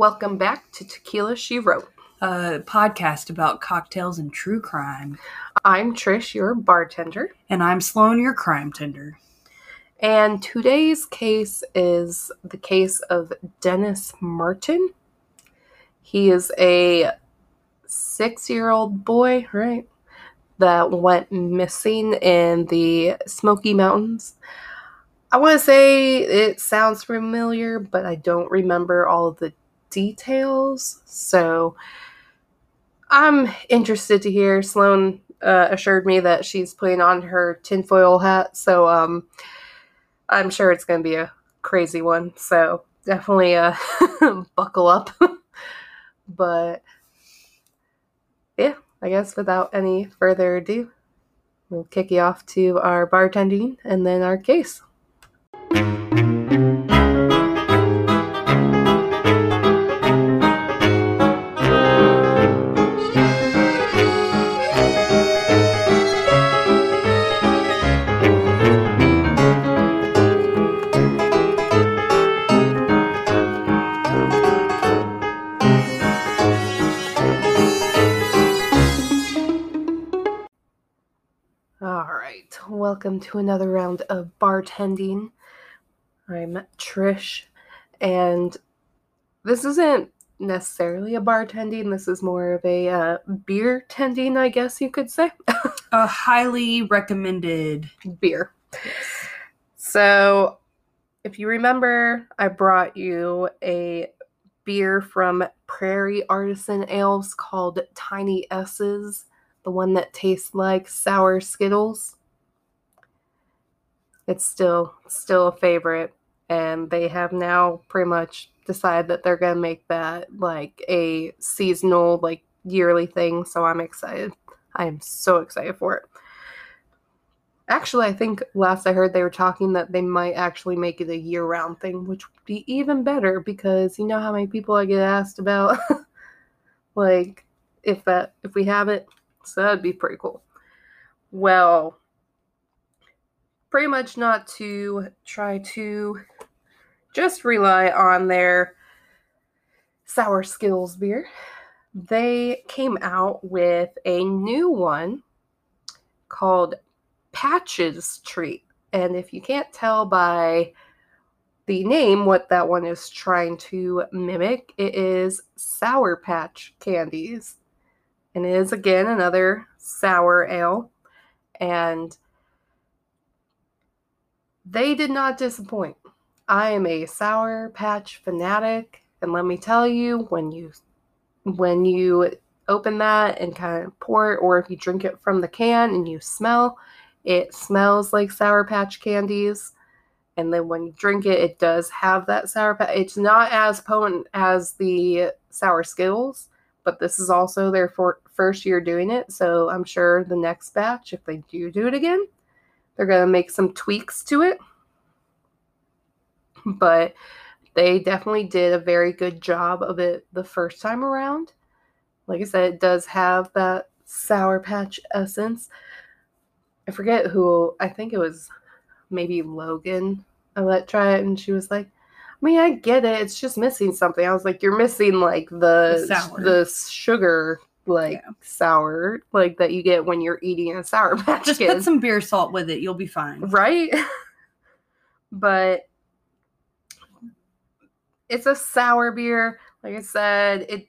Welcome back to Tequila She Wrote. A podcast about cocktails and true crime. I'm Trish, your bartender, And I'm Sloane, your crime tender. and today's case is the case of Dennis Martin. He is a six year old boy, right? That went missing in the Smoky Mountains. I want to say it sounds familiar, but I don't remember all of the details. So I'm interested to hear. Sloane uh, assured me that she's putting on her tinfoil hat, so um, I'm sure it's going to be a crazy one. So definitely uh, buckle up. but yeah, I guess without any further ado, we'll kick you off to our bartending and then our case. Welcome to another round of bartending. I'm Trish, and this isn't necessarily a bartending. This is more of a uh, beer tending, I guess you could say. A highly recommended. beer. So, if you remember, I brought you a beer from Prairie Artisan Ales called Tiny S's, the one that tastes like sour Skittles. It's still still a favorite, and they have now pretty much decided that they're gonna make that like a seasonal, like yearly thing. So I'm excited. I am so excited for it. Actually, I think last I heard they were talking that they might actually make it a year round thing, which would be even better because you know how many people I get asked about like if that if we have it. So that'd be pretty cool. Well, pretty much not to try to just rely on their sour skills beer. They came out with a new one called Patches Treat. And if you can't tell by the name what that one is trying to mimic, it is Sour Patch Candies. And it is again another sour ale. And they did not disappoint. I am a Sour Patch fanatic, and let me tell you, when you when you open that and kind of pour it, or if you drink it from the can and you smell, it smells like Sour Patch candies. And then when you drink it, it does have that Sour Patch. It's not as potent as the Sour Skittles, but this is also their for- first year doing it. So I'm sure the next batch, if they do do it again, they're going to make some tweaks to it. But they definitely did a very good job of it the first time around. Like I said, it does have that Sour Patch essence. I forget who, I think it was maybe Logan. I let try it and she was like, I mean, I get it. It's just missing something. I was like, you're missing like the The the sugar like Yeah. sour like that you get when you're eating a sour patch Just Kid. put some beer salt with it. You'll be fine. right? but it's a sour beer. Like I said, it's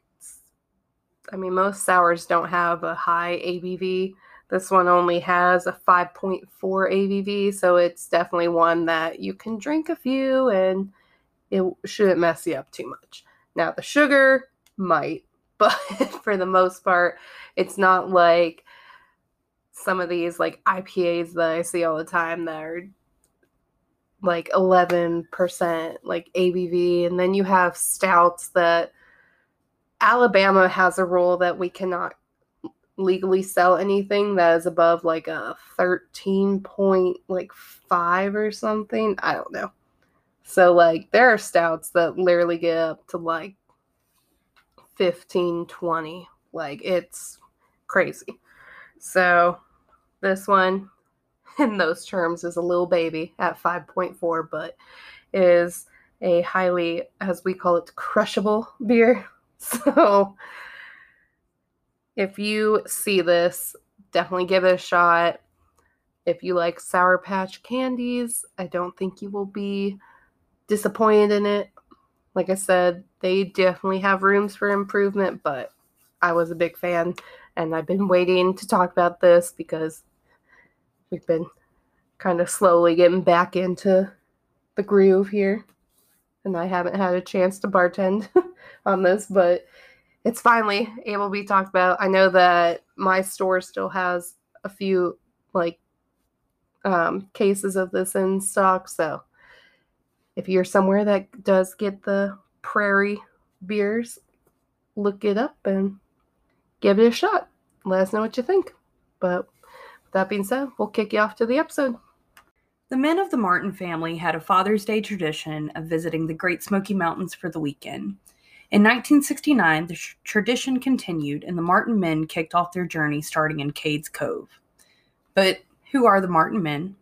I mean most sours don't have a high ABV. This one only has a 5.4 ABV, so it's definitely one that you can drink a few and it shouldn't mess you up too much. Now the sugar might, but for the most part, it's not like some of these like IPAs that I see all the time that are like 11% like ABV and then you have stouts that Alabama has a rule that we cannot legally sell anything that is above like a 13 point like 5 or something. I don't know. So like there are stouts that literally get up to like 15 20. Like it's crazy. So this one in those terms is a little baby at 5.4 but is a highly, as we call it, crushable beer. So if you see this, definitely give it a shot. If you like Sour Patch candies, I don't think you will be disappointed in it. Like I said, they definitely have rooms for improvement, but I was a big fan and I've been waiting to talk about this because we've been kind of slowly getting back into the groove here. And I haven't had a chance to bartend on this, but it's finally able to be talked about. I know that my store still has a few like um, cases of this in stock, so if you're somewhere that does get the prairie beers, look it up and give it a shot. Let us know what you think. But with that being said, we'll kick you off to the episode. The men of the Martin family had a Father's Day tradition of visiting the Great Smoky Mountains for the weekend. In 1969, the tradition continued and the Martin men kicked off their journey starting in Cades Cove. But who are the Martin men?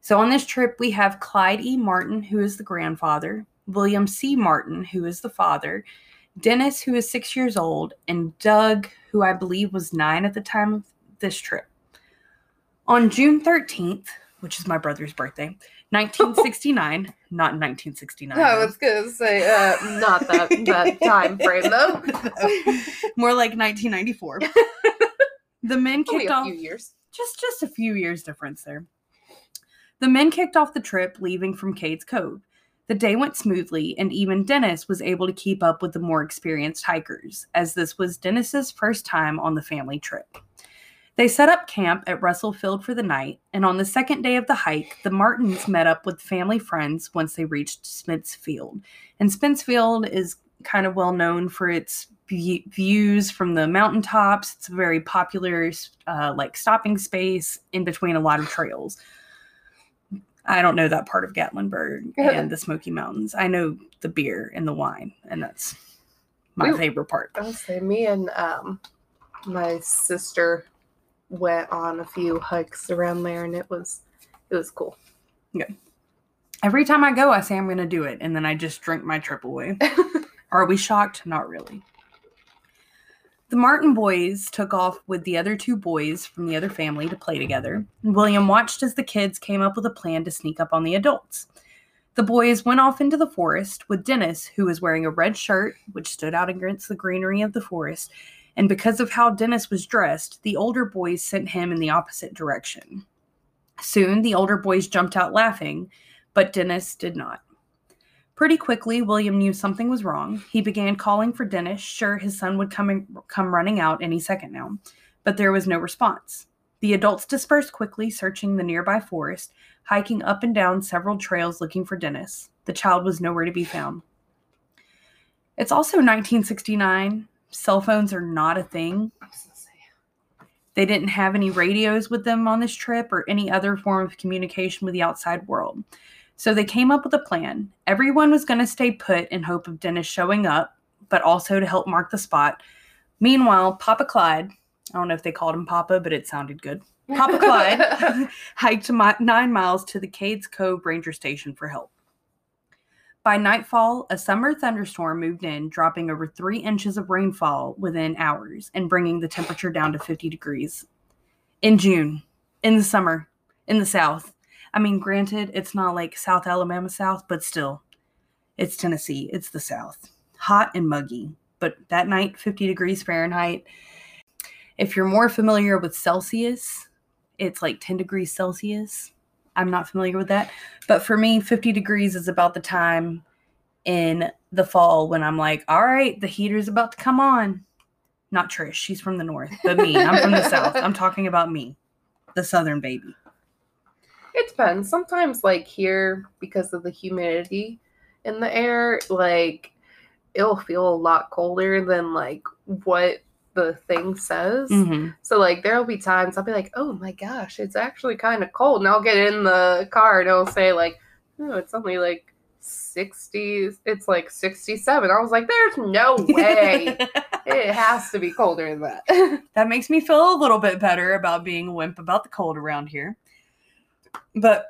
So on this trip, we have Clyde E. Martin, who is the grandfather, William C. Martin, who is the father, Dennis, who is six years old, and Doug, who I believe was nine at the time of this trip. On June 13th, which is my brother's birthday, 1969, not 1969. I was gonna say uh, not that that time frame though. More like 1994. the men kicked a off few years. just just a few years difference there. The men kicked off the trip leaving from Cades Cove. The day went smoothly, and even Dennis was able to keep up with the more experienced hikers, as this was Dennis's first time on the family trip. They set up camp at Russell Field for the night, and on the second day of the hike, the Martins met up with family friends once they reached Spence Field. And Spence Field is kind of well known for its views from the mountaintops. It's a very popular, uh, like stopping space in between a lot of trails. I don't know that part of Gatlinburg and the Smoky Mountains. I know the beer and the wine, and that's my We- favorite part. I would say me and um, my sister went on a few hikes around there, and it was it was cool. Yeah. Every time I go, I say I'm going to do it, and then I just drink my trip away. Are we shocked? Not really. The Martin boys took off with the other two boys from the other family to play together. William watched as the kids came up with a plan to sneak up on the adults. The boys went off into the forest with Dennis, who was wearing a red shirt, which stood out against the greenery of the forest. And because of how Dennis was dressed, the older boys sent him in the opposite direction. Soon, the older boys jumped out laughing, but Dennis did not. Pretty quickly, William knew something was wrong. He began calling for Dennis, sure his son would come in, come running out any second now, but there was no response. The adults dispersed quickly, searching the nearby forest, hiking up and down several trails looking for Dennis. The child was nowhere to be found. It's also 1969. Cell phones are not a thing. They didn't have any radios with them on this trip or any other form of communication with the outside world. So they came up with a plan. Everyone was going to stay put in hope of Dennis showing up, but also to help mark the spot. Meanwhile, Papa Clyde, I don't know if they called him Papa, but it sounded good, Papa Clyde hiked nine miles to the Cades Cove Ranger Station for help. By nightfall, a summer thunderstorm moved in, dropping over three inches of rainfall within hours and bringing the temperature down to 50 degrees. In June, in the summer, in the South. I mean, granted, it's not like South Alabama South, but still, it's Tennessee. It's the South. Hot and muggy. But that night, 50 degrees Fahrenheit. If you're more familiar with Celsius, it's like 10 degrees Celsius. I'm not familiar with that. But for me, 50 degrees is about the time in the fall when I'm like, all right, the heater's about to come on. Not Trish, she's from the north, but me, I'm from the south. I'm talking about me, the southern baby. It depends. Sometimes, like here, because of the humidity in the air, like it'll feel a lot colder than like what the thing says. hmm So like there'll be times I'll be like, oh my gosh, it's actually kind of cold, and I'll get in the car and it'll say like, no, it's only like sixty. It's like sixty-seven. I was like, there's no way. it has to be colder than that. that makes me feel a little bit better about being a wimp about the cold around here. But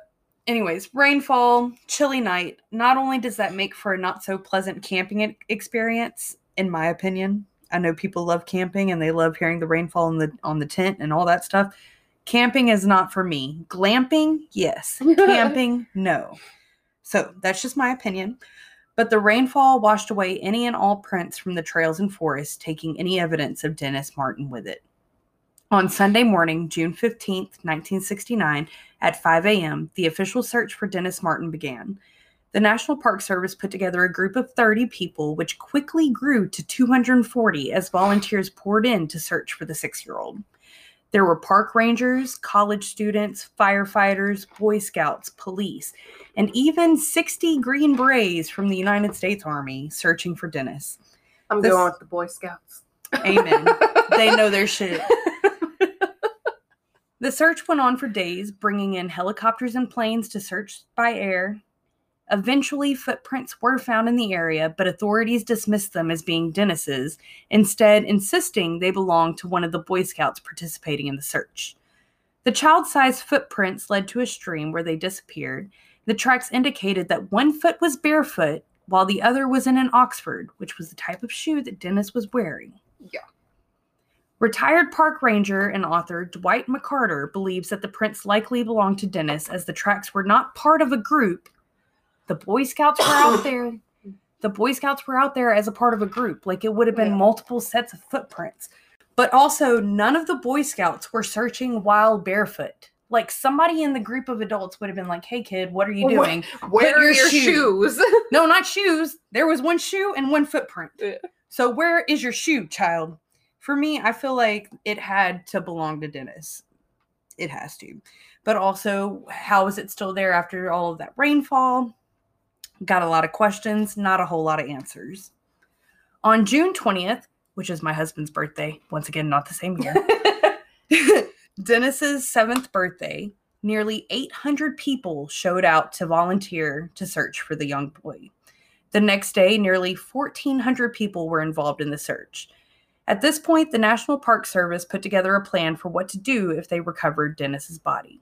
anyways, rainfall, chilly night. Not only does that make for a not so pleasant camping experience, in my opinion. I know people love camping and they love hearing the rainfall on the on the tent and all that stuff. Camping is not for me. Glamping, yes. Camping, no. So that's just my opinion. But the rainfall washed away any and all prints from the trails and forests, taking any evidence of Dennis Martin with it. On Sunday morning, June 15th, 1969, at 5 a.m., the official search for Dennis Martin began. The National Park Service put together a group of 30 people, which quickly grew to 240 as volunteers poured in to search for the six year old. There were park rangers, college students, firefighters, Boy Scouts, police, and even 60 Green Berets from the United States Army searching for Dennis. I'm This- going with the Boy Scouts. Amen. they know their shit. The search went on for days, bringing in helicopters and planes to search by air. Eventually, footprints were found in the area, but authorities dismissed them as being Dennis's, instead, insisting they belonged to one of the Boy Scouts participating in the search. The child sized footprints led to a stream where they disappeared. The tracks indicated that one foot was barefoot, while the other was in an Oxford, which was the type of shoe that Dennis was wearing. Yeah. Retired park ranger and author Dwight McCarter believes that the prints likely belonged to Dennis as the tracks were not part of a group. The Boy Scouts were out there. The Boy Scouts were out there as a part of a group. Like it would have been Yeah. multiple sets of footprints. But also, none of the Boy Scouts were searching while barefoot. Like somebody in the group of adults would have been like, hey kid, what are you doing? Where are your your shoe- shoes? No, not shoes. There was one shoe and one footprint. Yeah. So where is your shoe, child? For me, I feel like it had to belong to Dennis. It has to. But also, how is it still there after all of that rainfall? Got a lot of questions, not a whole lot of answers. On June 20th, which is my husband's birthday, once again, not the same year, Dennis's seventh birthday, nearly 800 people showed out to volunteer to search for the young boy. The next day, nearly 1,400 people were involved in the search. At this point, the National Park Service put together a plan for what to do if they recovered Dennis's body.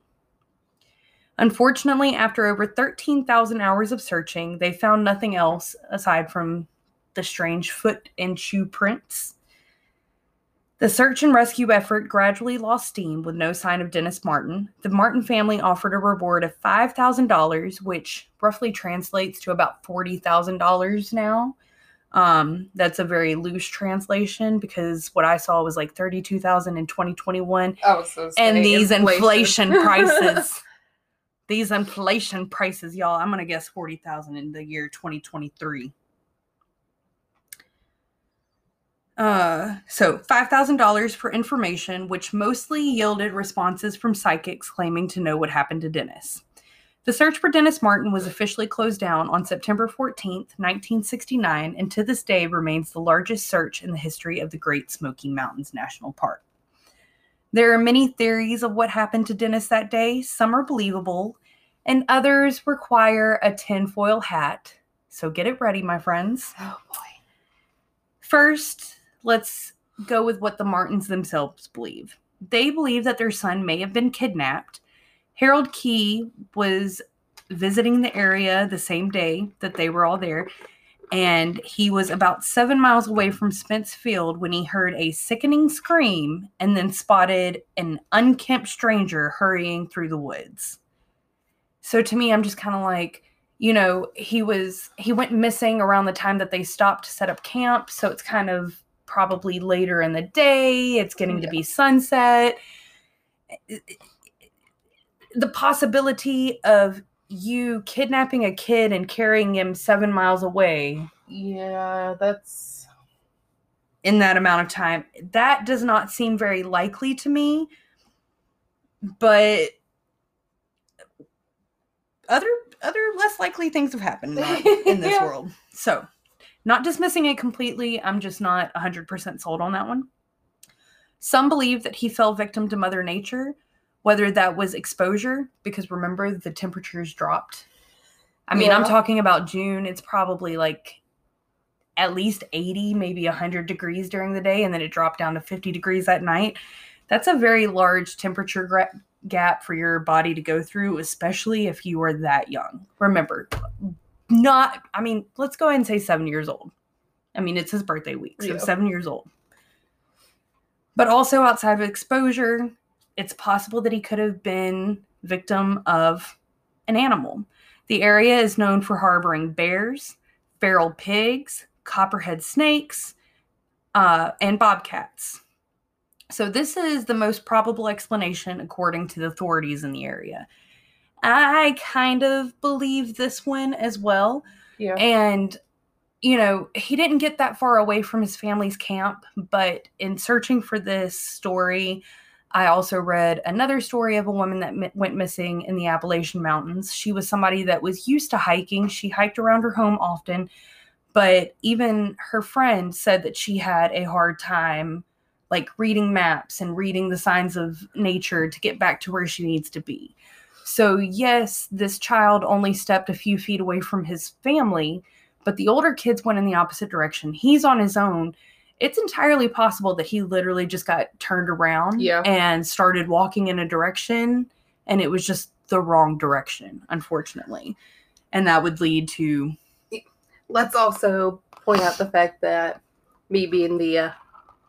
Unfortunately, after over 13,000 hours of searching, they found nothing else aside from the strange foot and shoe prints. The search and rescue effort gradually lost steam with no sign of Dennis Martin. The Martin family offered a reward of $5,000, which roughly translates to about $40,000 now. Um, that's a very loose translation because what I saw was like 32,000 in 2021 I was so and these inflation prices. These inflation prices, y'all. I'm gonna guess 40,000 in the year 2023. Uh, so $5,000 for information, which mostly yielded responses from psychics claiming to know what happened to Dennis. The search for Dennis Martin was officially closed down on September 14, 1969, and to this day remains the largest search in the history of the Great Smoky Mountains National Park. There are many theories of what happened to Dennis that day. Some are believable, and others require a tinfoil hat. So get it ready, my friends. Oh boy. First, let's go with what the Martins themselves believe. They believe that their son may have been kidnapped. Harold Key was visiting the area the same day that they were all there, and he was about seven miles away from Spence Field when he heard a sickening scream and then spotted an unkempt stranger hurrying through the woods. So to me, I'm just kind of like, you know, he was he went missing around the time that they stopped to set up camp, so it's kind of probably later in the day. It's getting to be sunset. The possibility of you kidnapping a kid and carrying him seven miles away. Yeah, that's in that amount of time. That does not seem very likely to me but other other less likely things have happened in this Yeah. world. So not dismissing it completely. I'm just not 100% sold on that one. Some believe that he fell victim to mother nature whether that was exposure because remember the temperatures dropped i mean i'm talking about june it's probably like at least 80 maybe 100 degrees during the day and then it dropped down to 50 degrees at night that's a very large temperature gra- gap for your body to go through, especially if you are that young. Remember, not, I mean, let's go ahead and say seven years old. I mean, it's his birthday week, so Yeah. seven years old. But also outside of exposure, it's possible that he could have been victim of an animal. The area is known for harboring bears, feral pigs, copperhead snakes, uh, and bobcats. So, this is the most probable explanation according to the authorities in the area. I kind of believe this one as well. Yeah. And, you know, he didn't get that far away from his family's camp, but in searching for this story, I also read another story of a woman that mi- went missing in the Appalachian Mountains. She was somebody that was used to hiking. She hiked around her home often, but even her friend said that she had a hard time like reading maps and reading the signs of nature to get back to where she needs to be. So, yes, this child only stepped a few feet away from his family, but the older kids went in the opposite direction. He's on his own. It's entirely possible that he literally just got turned around Yeah. and started walking in a direction, and it was just the wrong direction, unfortunately. And that would lead to Let's also point out the fact that me being the uh,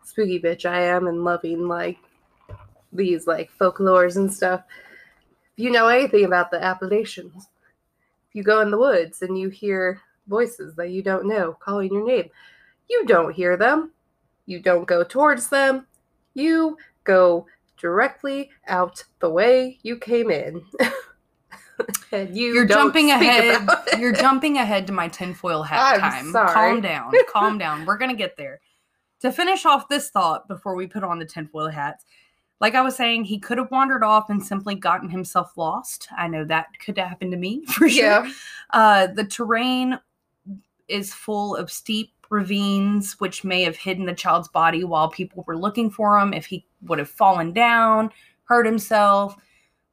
spooky bitch I am and loving like these like folklores and stuff. If you know anything about the Appalachians, if you go in the woods and you hear voices that you don't know calling your name, you don't hear them. You don't go towards them. You go directly out the way you came in. and you you're jumping ahead. You're jumping ahead to my tinfoil hat I'm time. sorry. Calm down. Calm down. We're gonna get there. To finish off this thought before we put on the tinfoil hats, like I was saying, he could have wandered off and simply gotten himself lost. I know that could happen to me for sure. Yeah. Uh, the terrain is full of steep ravines, which may have hidden the child's body while people were looking for him. If he would have fallen down, hurt himself,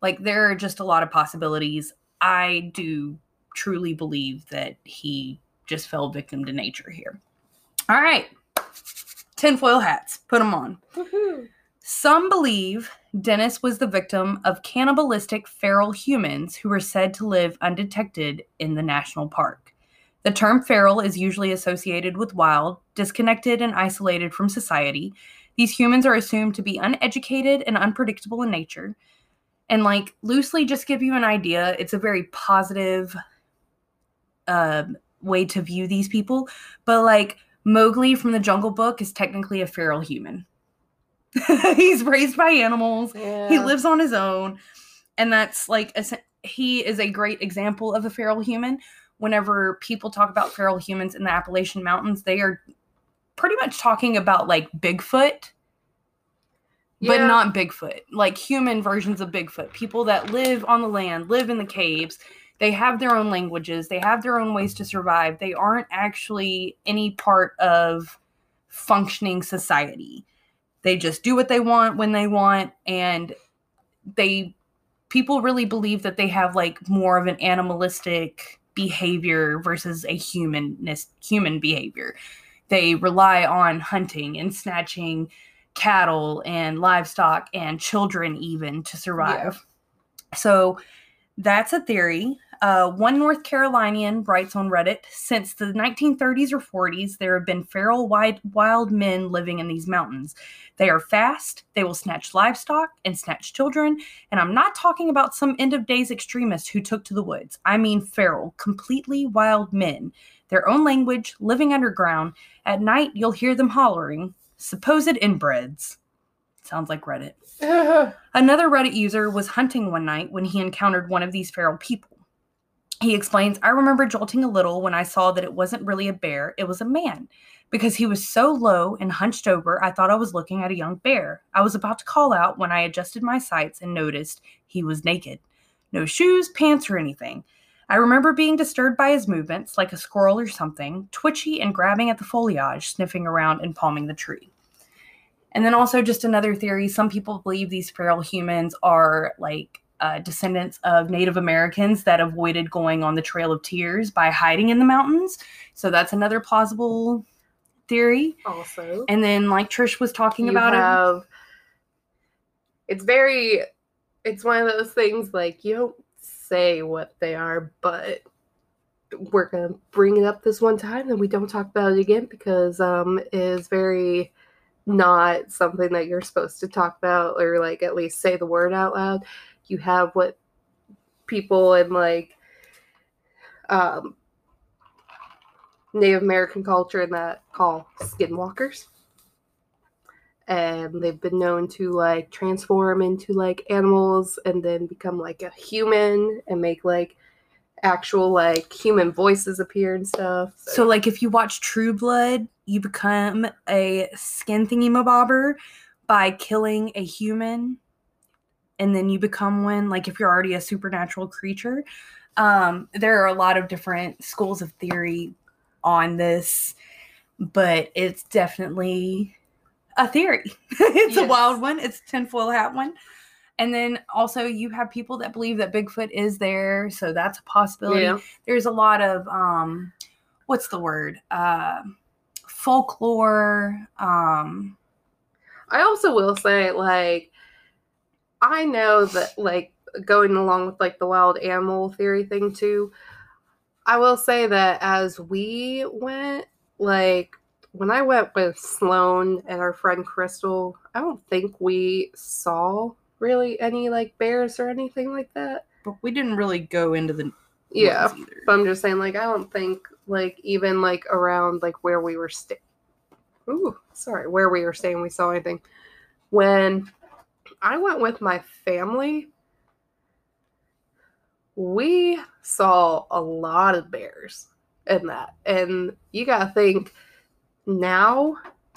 like there are just a lot of possibilities. I do truly believe that he just fell victim to nature here. All right, tinfoil hats, put them on. Woohoo. Some believe Dennis was the victim of cannibalistic feral humans who were said to live undetected in the national park. The term feral is usually associated with wild, disconnected, and isolated from society. These humans are assumed to be uneducated and unpredictable in nature. And, like, loosely just give you an idea, it's a very positive uh, way to view these people. But, like, Mowgli from the Jungle Book is technically a feral human. He's raised by animals. He lives on his own, and that's like a, he is a great example of a feral human. Whenever people talk about feral humans in the Appalachian Mountains, they are pretty much talking about like Bigfoot, but not Bigfoot, like human versions of Bigfoot. People that live on the land, live in the caves. They have their own languages. They have their own ways to survive. They aren't actually any part of functioning society. They just do what they want when they want and they people really believe that they have like more of an animalistic behavior versus a humanness human behavior. They rely on hunting and snatching cattle and livestock and children even to survive. So that's a theory. Uh, one North Carolinian writes on Reddit Since the 1930s or 40s, there have been feral wild, wild men living in these mountains. They are fast, they will snatch livestock and snatch children. And I'm not talking about some end of days extremist who took to the woods. I mean feral, completely wild men. Their own language, living underground. At night, you'll hear them hollering. Supposed inbreds. Sounds like Reddit. Another Reddit user was hunting one night when he encountered one of these feral people. He explains, I remember jolting a little when I saw that it wasn't really a bear, it was a man. Because he was so low and hunched over, I thought I was looking at a young bear. I was about to call out when I adjusted my sights and noticed he was naked. No shoes, pants, or anything. I remember being disturbed by his movements, like a squirrel or something, twitchy and grabbing at the foliage, sniffing around and palming the tree. And then also just another theory, some people believe these feral humans are like uh, descendants of Native Americans that avoided going on the Trail of Tears by hiding in the mountains. So that's another plausible theory. also, And then like Trish was talking about it. have, it's very it's one of those things like you don't say what they are, but we're gonna bring it up this one time and we don't talk about it again because um it is very not something that you're supposed to talk about or like at least say the word out loud. You have what people in like um Native American culture and that call skinwalkers. And they've been known to like transform into like animals and then become like a human and make like actual like human voices appear and stuff. So, like, if you watch True Blood, you become a skin thingy mabobber by killing a human, and then you become one. Like, if you're already a supernatural creature, um, there are a lot of different schools of theory on this, but it's definitely a theory. it's Yes. a wild one. It's a tinfoil hat one. And then also you have people that believe that Bigfoot is there, so that's a possibility. yeah. There's a lot of um what's the word? Uh folklore, um I also will say, like, I know that, like, going along with like the wild animal theory thing too. I will say that as we went, like, when I went with Sloane and our friend Crystal, I don't think we saw really any like bears or anything like that. but we didn't really go into the Yeah, but I'm just saying, like, I don't think like even like around like where we were staying. Ooh, sorry, where we were staying, we saw anything. When I went with my family, we saw a lot of bears in that, and you gotta think now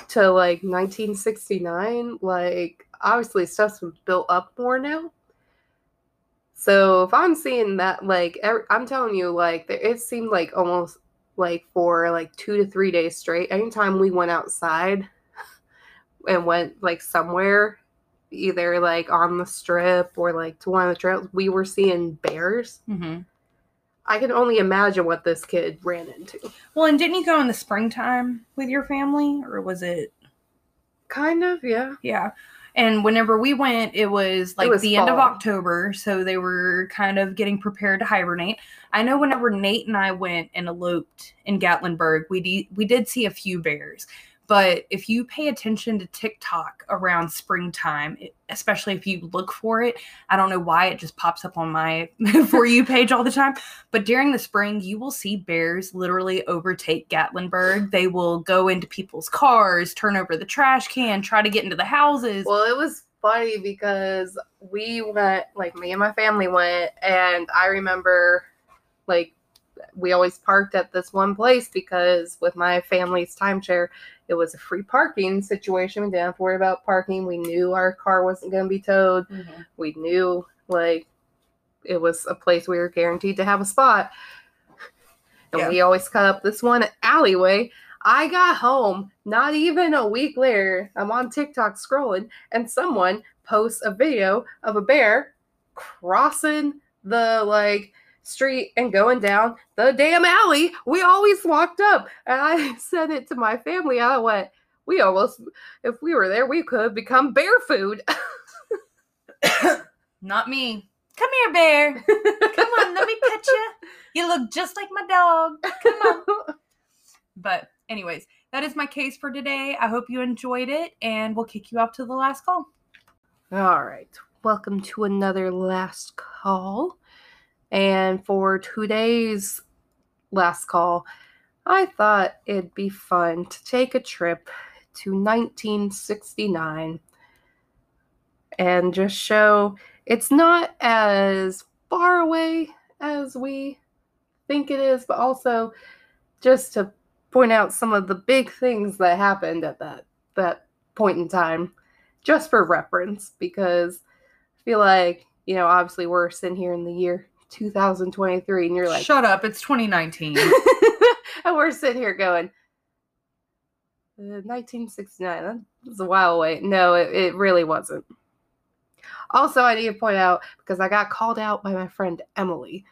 to like 1969, like obviously stuff's been built up more now. So if I'm seeing that, like every, I'm telling you, like it seemed like almost like for like two to three days straight. Anytime we went outside and went like somewhere, either like on the strip or like to one of the trails, we were seeing bears. hmm I can only imagine what this kid ran into. Well, and didn't you go in the springtime with your family, or was it? Kind of, yeah. Yeah. And whenever we went, it was like was the end of. October, so they were kind of getting prepared to hibernate. I know whenever Nate and I went and eloped in Gatlinburg, we de- we did see a few bears. But if you pay attention to TikTok around springtime, especially if you look for it, I don't know why it just pops up on my for you page all the time. But during the spring, you will see bears literally overtake Gatlinburg. They will go into people's cars, turn over the trash can, try to get into the houses. Well, it was funny because we went, like me and my family went, and I remember, like, we always parked at this one place because with my family's timeshare, it was a free parking situation. We didn't have to worry about parking. We knew our car wasn't going to be towed. Mm-hmm. We knew, like, it was a place we were guaranteed to have a spot. And Yeah. we always cut up this one alleyway. I got home not even a week later. I'm on TikTok scrolling, and someone posts a video of a bear crossing the like street and going down the damn alley we always walked up. And I said it to my family. I went, we almost, if we were there, we could have become bear food. Not me. Come here, bear. Come on, let me pet you. You look just like my dog. Come on. But, anyways, that is my case for today. I hope you enjoyed it, and we'll kick you off to the last call. All right. Welcome to another last call. And for today's last call, I thought it'd be fun to take a trip to 1969 and just show it's not as far away as we think it is, but also just to point out some of the big things that happened at that that point in time just for reference because I feel like, you know, obviously we're sitting here in the year 2023 and you're like, Shut up. It's 2019. and we're sitting here going, uh, 1969, that's a while away. No, it, it really wasn't. Also, I need to point out because I got called out by my friend Emily.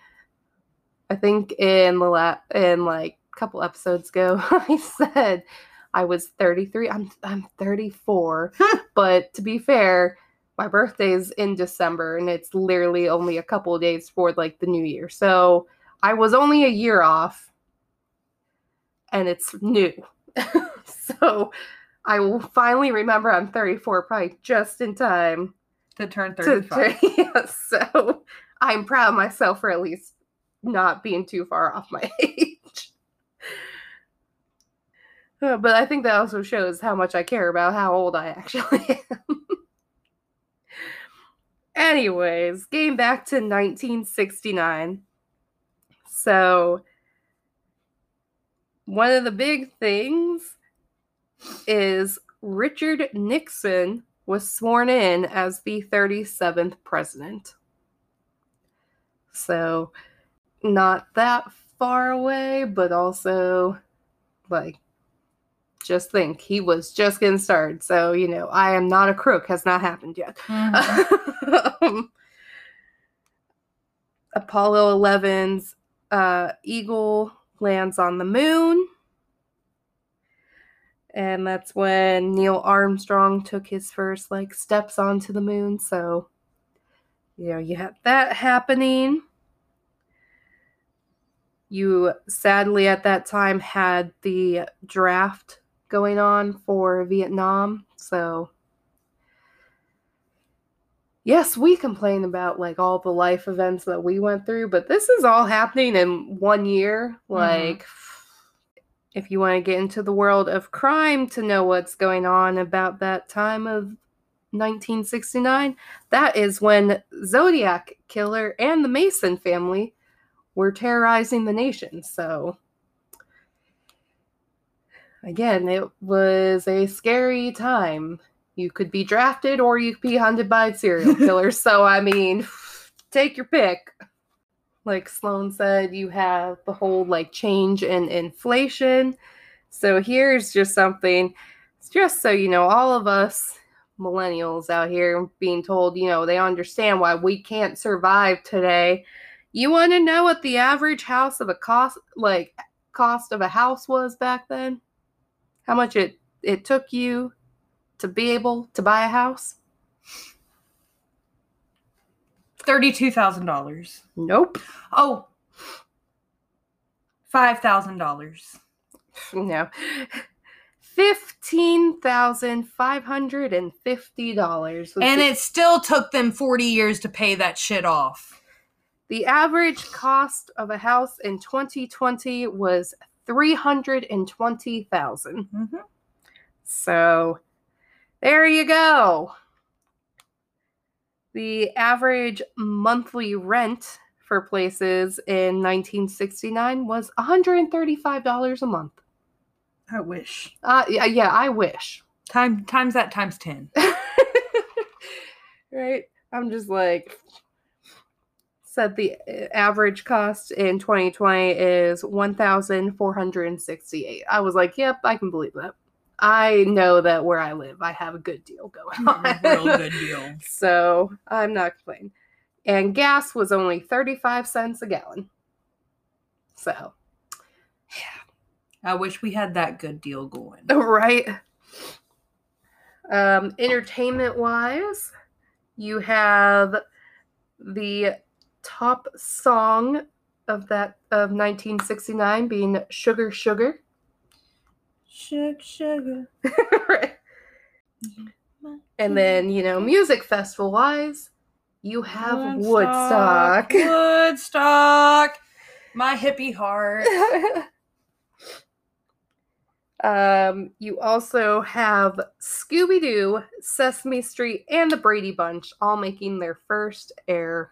I think in the la- in like a couple episodes ago, I said I was 33. I'm I'm 34. but to be fair, my birthday's in December and it's literally only a couple of days for like the new year. So I was only a year off and it's new. so I will finally remember I'm 34 probably just in time To turn to, 35. to yeah, so I'm proud of myself for at least not being too far off my age. Uh, But I think that also shows how much I care about how old I actually am. Anyways, getting back to 1969. So, one of the big things is Richard Nixon was sworn in as the 37th president. So, not that far away, but also like just think he was just getting started. So, you know, I am not a crook has not happened yet. Mhm. Um, Apollo 11's uh, Eagle lands on the moon. And that's when Neil Armstrong took his first like steps onto the moon. So, you know, you had that happening. You sadly at that time had the draft going on for Vietnam. So, yes, we complain about like all the life events that we went through, but this is all happening in one year. Mm-hmm. Like, if you want to get into the world of crime to know what's going on about that time of 1969, that is when Zodiac Killer and the Manson family were terrorizing the nation. So, again, it was a scary time. You could be drafted or you could be hunted by serial killers. so, I mean, take your pick. Like Sloane said, you have the whole like change in inflation. So, here's just something, It's just so you know, all of us millennials out here being told, you know, they understand why we can't survive today. You want to know what the average house of a cost like cost of a house was back then? How much it it took you to be able to buy a house? $32,000. Nope. Oh, $5,000. No. Fifteen thousand five hundred and fifty dollars. And it still took them 40 years to pay that shit off. the average cost of a house in 2020 was three hundred and twenty thousand. Mm-hmm. So there you go. The average monthly rent for places in 1969 was $135 a month. I wish. Uh, yeah, yeah, I wish. Time times that times 10. right? I'm just like, said the uh, average cost in 2020 is 1,468. I was like, yep, I can believe that. I know that where I live, I have a good deal going on. Real good deal. So I'm not complaining. And gas was only 35 cents a gallon. So, yeah. I wish we had that good deal going. right. Um, entertainment wise, you have the top song of that of 1969 being Sugar Sugar. Sugar, sugar. and then, you know, music festival wise, you have Woodstock. Woodstock. My hippie heart. Um, you also have Scooby Doo, Sesame Street, and the Brady Bunch all making their first air,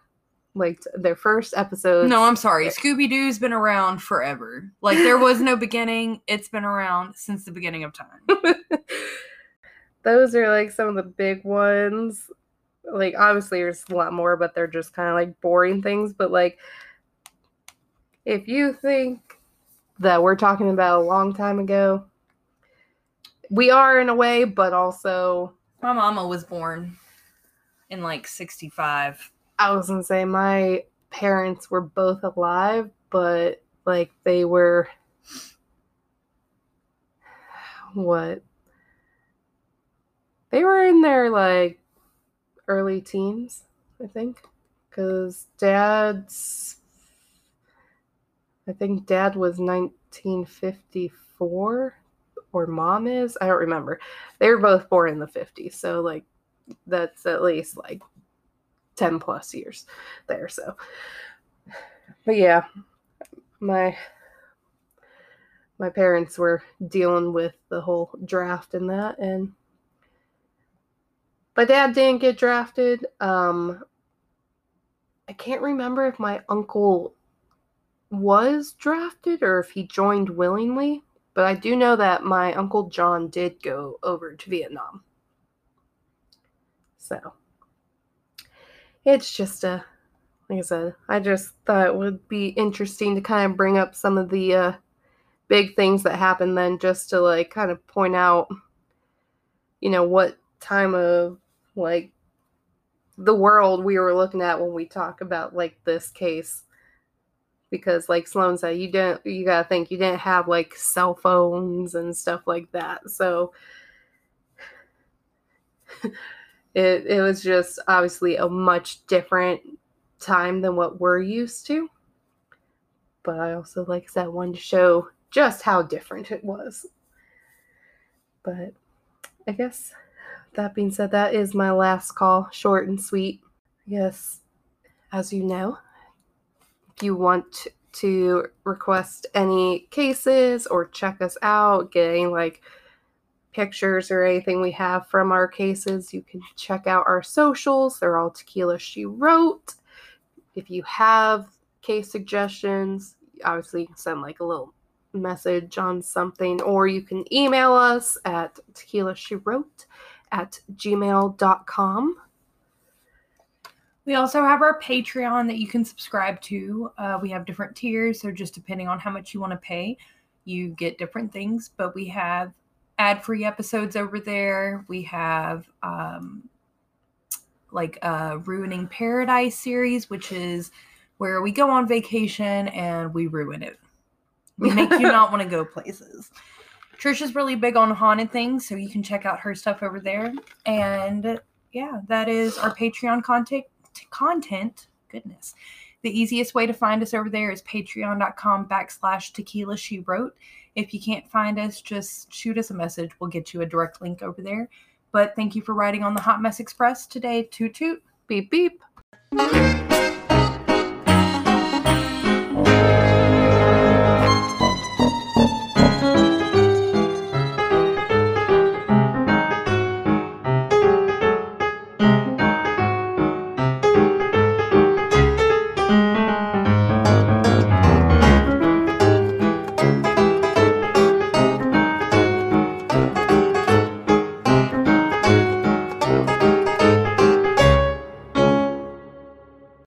like their first episode. No, I'm sorry. Scooby Doo's been around forever. Like there was no beginning. It's been around since the beginning of time. Those are like some of the big ones. Like obviously there's a lot more, but they're just kind of like boring things. But like, if you think that we're talking about a long time ago, we are in a way, but also My mama was born in like 65. I was gonna say my parents were both alive, but like they were what? They were in their like early teens, I think, because dad's. I think dad was 1954 or mom is. I don't remember. They were both born in the 50s. So, like, that's at least like 10 plus years there. So, but yeah, my my parents were dealing with the whole draft and that and my dad didn't get drafted um i can't remember if my uncle was drafted or if he joined willingly but i do know that my uncle john did go over to vietnam so it's just a like i said i just thought it would be interesting to kind of bring up some of the uh big things that happened then just to like kind of point out you know what time of like the world we were looking at when we talk about like this case. Because like Sloane said you didn't you gotta think you didn't have like cell phones and stuff like that so it, it was just obviously a much different time than what we're used to but i also like i said wanted to show just how different it was. But I guess that being said, that is my last call, short and sweet. Yes, as you know, if you want to request any cases or check us out, getting like pictures or anything we have from our cases, you can check out our socials. They're all tequila she wrote. If you have case suggestions, obviously you can send like a little message on something, or you can email us at tequila she wrote at gmail.com. We also have our Patreon that you can subscribe to. Uh, we have different tiers, so just depending on how much you want to pay, you get different things. But we have ad free episodes over there. We have um, like a Ruining Paradise series, which is where we go on vacation and we ruin it. We make you not want to go places. Trish is really big on haunted things, so you can check out her stuff over there. And yeah, that is our Patreon content. Content, goodness. The easiest way to find us over there is patreon.com backslash tequila she wrote. If you can't find us, just shoot us a message. We'll get you a direct link over there. But thank you for riding on the Hot Mess Express today. Toot toot. Beep beep.